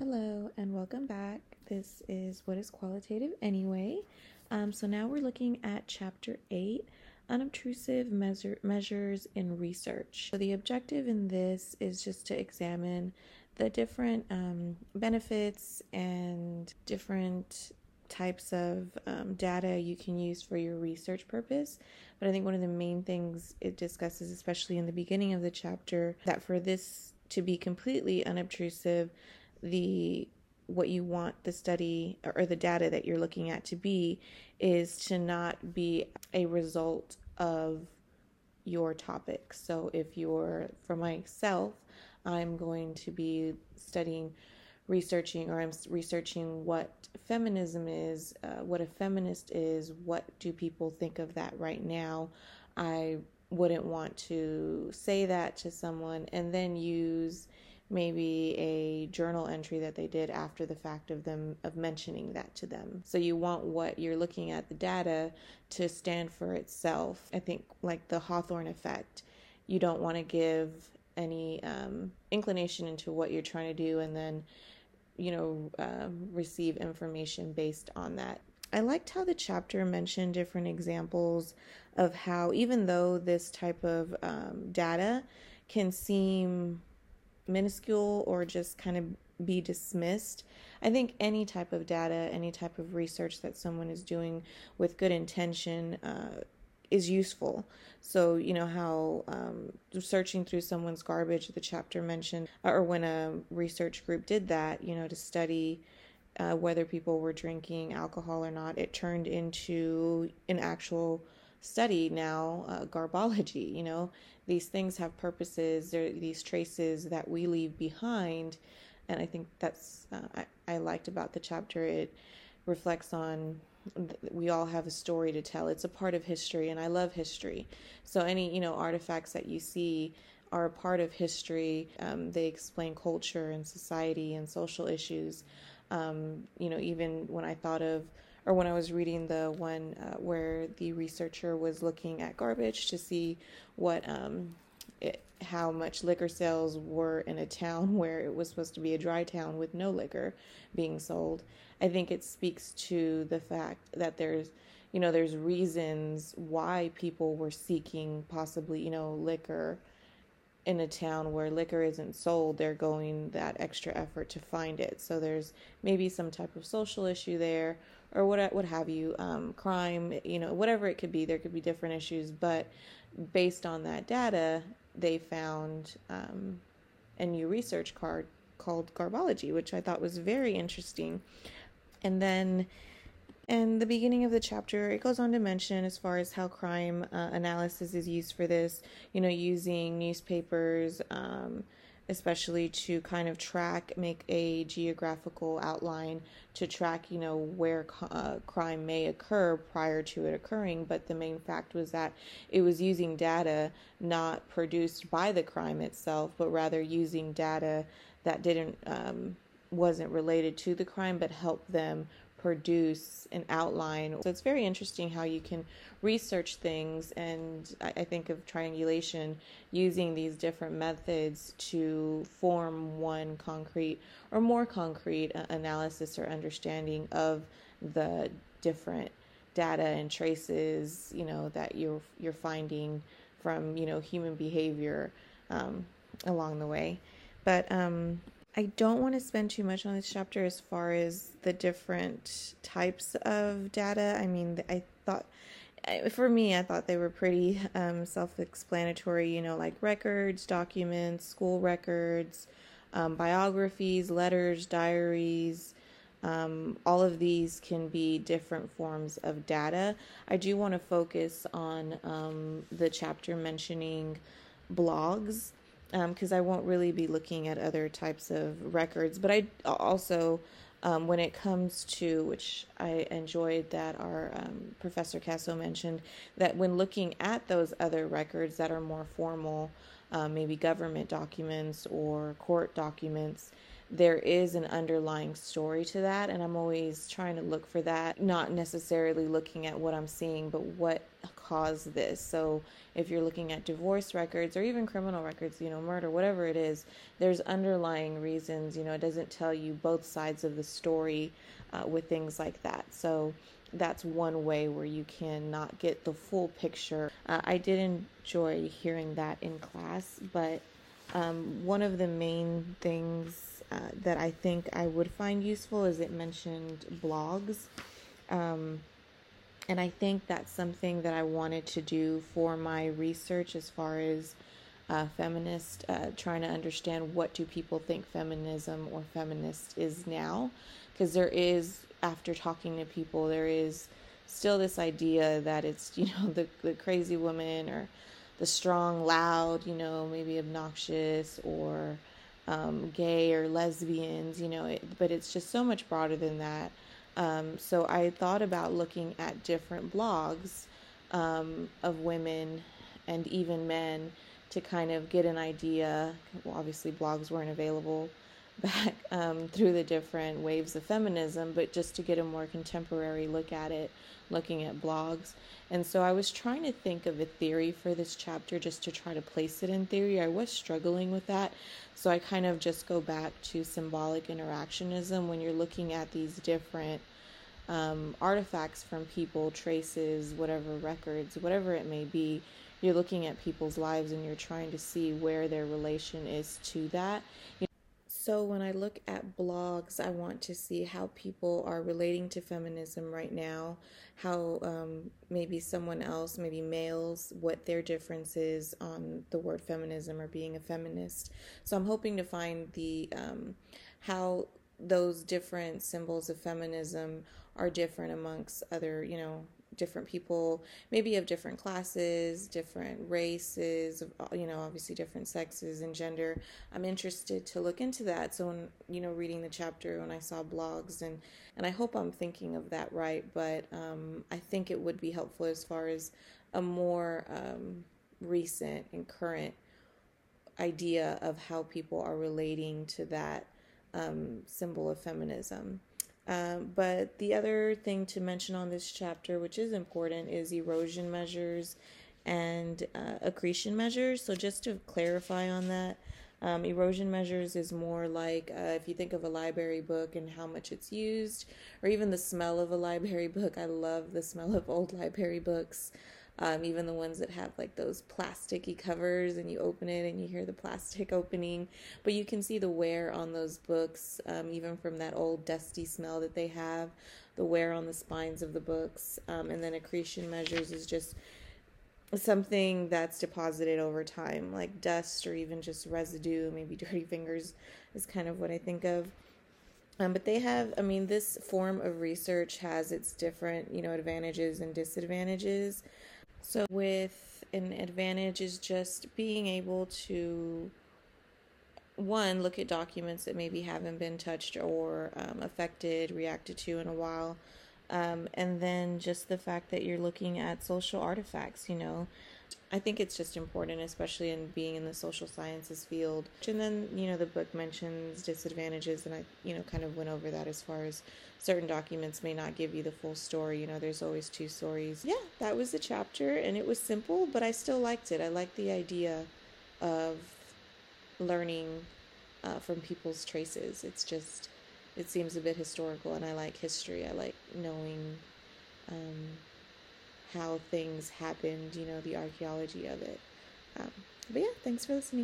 Hello and welcome back. This is What is Qualitative Anyway? Um, so now we're looking at Chapter 8 Unobtrusive measure- Measures in Research. So the objective in this is just to examine the different um, benefits and different types of um, data you can use for your research purpose. But I think one of the main things it discusses, especially in the beginning of the chapter, that for this to be completely unobtrusive, the what you want the study or the data that you're looking at to be is to not be a result of your topic. So if you're for myself, I'm going to be studying researching or I'm researching what feminism is, uh, what a feminist is, what do people think of that right now. I wouldn't want to say that to someone and then use maybe a journal entry that they did after the fact of them of mentioning that to them. So you want what you're looking at the data to stand for itself. I think like the Hawthorne effect, you don't want to give any um, inclination into what you're trying to do and then you know um, receive information based on that. I liked how the chapter mentioned different examples of how even though this type of um, data can seem minuscule or just kind of be dismissed. I think any type of data, any type of research that someone is doing with good intention uh, is useful. So, you know, how um, searching through someone's garbage, the chapter mentioned, or when a research group did that, you know, to study uh, whether people were drinking alcohol or not, it turned into an actual study now uh, garbology you know? These things have purposes there these traces that we leave behind and i think that's uh, I, I liked about the chapter. It reflects on we all have a story to tell. It's a part of history and i love history. So any you know artifacts that you see are a part of history. Um, they explain culture and society and social issues. Um, you know even when i thought of or when I was reading the one uh, where the researcher was looking at garbage to see what um, it, how much liquor sales were in a town where it was supposed to be a dry town with no liquor being sold. I think it speaks to the fact that there's you know there's reasons why people were seeking possibly you know liquor in a town where liquor isn't sold, they're going that extra effort to find it. So there's maybe some type of social issue there, or what what have you, um, crime, you know, whatever it could be. There could be different issues, but based on that data, they found um, a new research card called Garbology, which I thought was very interesting. And then in the beginning of the chapter, it goes on to mention as far as how crime uh, analysis is used for this, you know, using newspapers, um, especially to kind of track, make a geographical outline to track, you know, where uh, crime may occur prior to it occurring. But the main fact was that it was using data not produced by the crime itself, but rather using data that didn't, um, wasn't related to the crime, but helped them produce an outline. So it's very interesting how you can research things, and I, think of triangulation using these different methods to form one concrete or more concrete analysis or understanding of the different data and traces, you know, that you're you're finding from you know human behavior um, along the way. But um, I don't want to spend too much on this chapter as far as the different types of data. I mean, I thought, for me, I thought they were pretty um, self explanatory, you know, like records, documents, school records, um, biographies, letters, diaries. Um, all of these can be different forms of data. I do want to focus on um, the chapter mentioning blogs because um, I won't really be looking at other types of records. But I also, um, when it comes to, which I enjoyed that our um, Professor Casso mentioned, that when looking at those other records that are more formal, um, maybe government documents or court documents, there is an underlying story to that and i'm always trying to look for that not necessarily looking at what i'm seeing but what caused this. So if you're looking at divorce records or even criminal records you know murder whatever it is there's underlying reasons. You know it doesn't tell you both sides of the story uh, with things like that. So that's one way where you cannot get the full picture. Uh, i did enjoy hearing that in class but um, one of the main things uh, that I think I would find useful is it mentioned blogs. Um, and I think that's something that I wanted to do for my research as far as uh, feminist, uh, trying to understand what do people think feminism or feminist is now. Because there is, after talking to people, there is still this idea that it's, you know, the, the crazy woman or the strong, loud, you know, maybe obnoxious or um, gay or lesbians, you know, it, but it's just so much broader than that. Um, so I thought about looking at different blogs um, of women and even men to kind of get an idea. Well, obviously, blogs weren't available back um, through the different waves of feminism, but just to get a more contemporary look at it, looking at blogs. And so I was trying to think of a theory for this chapter just to try to place it in theory. I was struggling with that. So I kind of just go back to symbolic interactionism when you're looking at these different um, artifacts from people, traces, whatever records, whatever it may be. You're looking at people's lives and you're trying to see where their relation is to that. You so when I look at blogs, I want to see how people are relating to feminism right now, how um, maybe someone else, maybe males, what their difference is on the word feminism or being a feminist. So I'm hoping to find the um, how those different symbols of feminism are different amongst other, you know, different people, maybe of different classes, different races, uh, you know, obviously different sexes and gender. I'm interested to look into that. So when, you know, reading the chapter when I saw blogs and, and I hope I'm thinking of that right, but um, I think it would be helpful as far as a more um, recent and current idea of how people are relating to that um, symbol of feminism. Um, but the other thing to mention on this chapter, which is important, is erosion measures and uh, accretion measures. So, just to clarify on that, um, erosion measures is more like uh, if you think of a library book and how much it's used, or even the smell of a library book. I love the smell of old library books um, even the ones that have like those plasticky covers and you open it and you hear the plastic opening. But you can see the wear on those books um, even from that old dusty smell that they have the wear on the spines of the books. Um, and then accretion measures is just something that's deposited over time like dust or even just residue maybe dirty fingers is kind of what i think of. Um, but they have, I mean, this form of research has its different, you know, advantages and disadvantages. So, with an advantage is just being able to one look at documents that maybe haven't been touched or um, affected, reacted to in a while. Um, and then just the fact that you're looking at social artifacts, you know, I think it's just important, especially in being in the social sciences field. And then, you know, the book mentions disadvantages, and I, you know, kind of went over that as far as certain documents may not give you the full story. You know, there's always two stories. Yeah, that was the chapter, and it was simple, but I still liked it. I liked the idea of learning uh, from people's traces. It's just, it seems a bit historical, and I like history. I like knowing. Um, how things happened, you know, the archaeology of it. Um, but yeah, thanks for listening.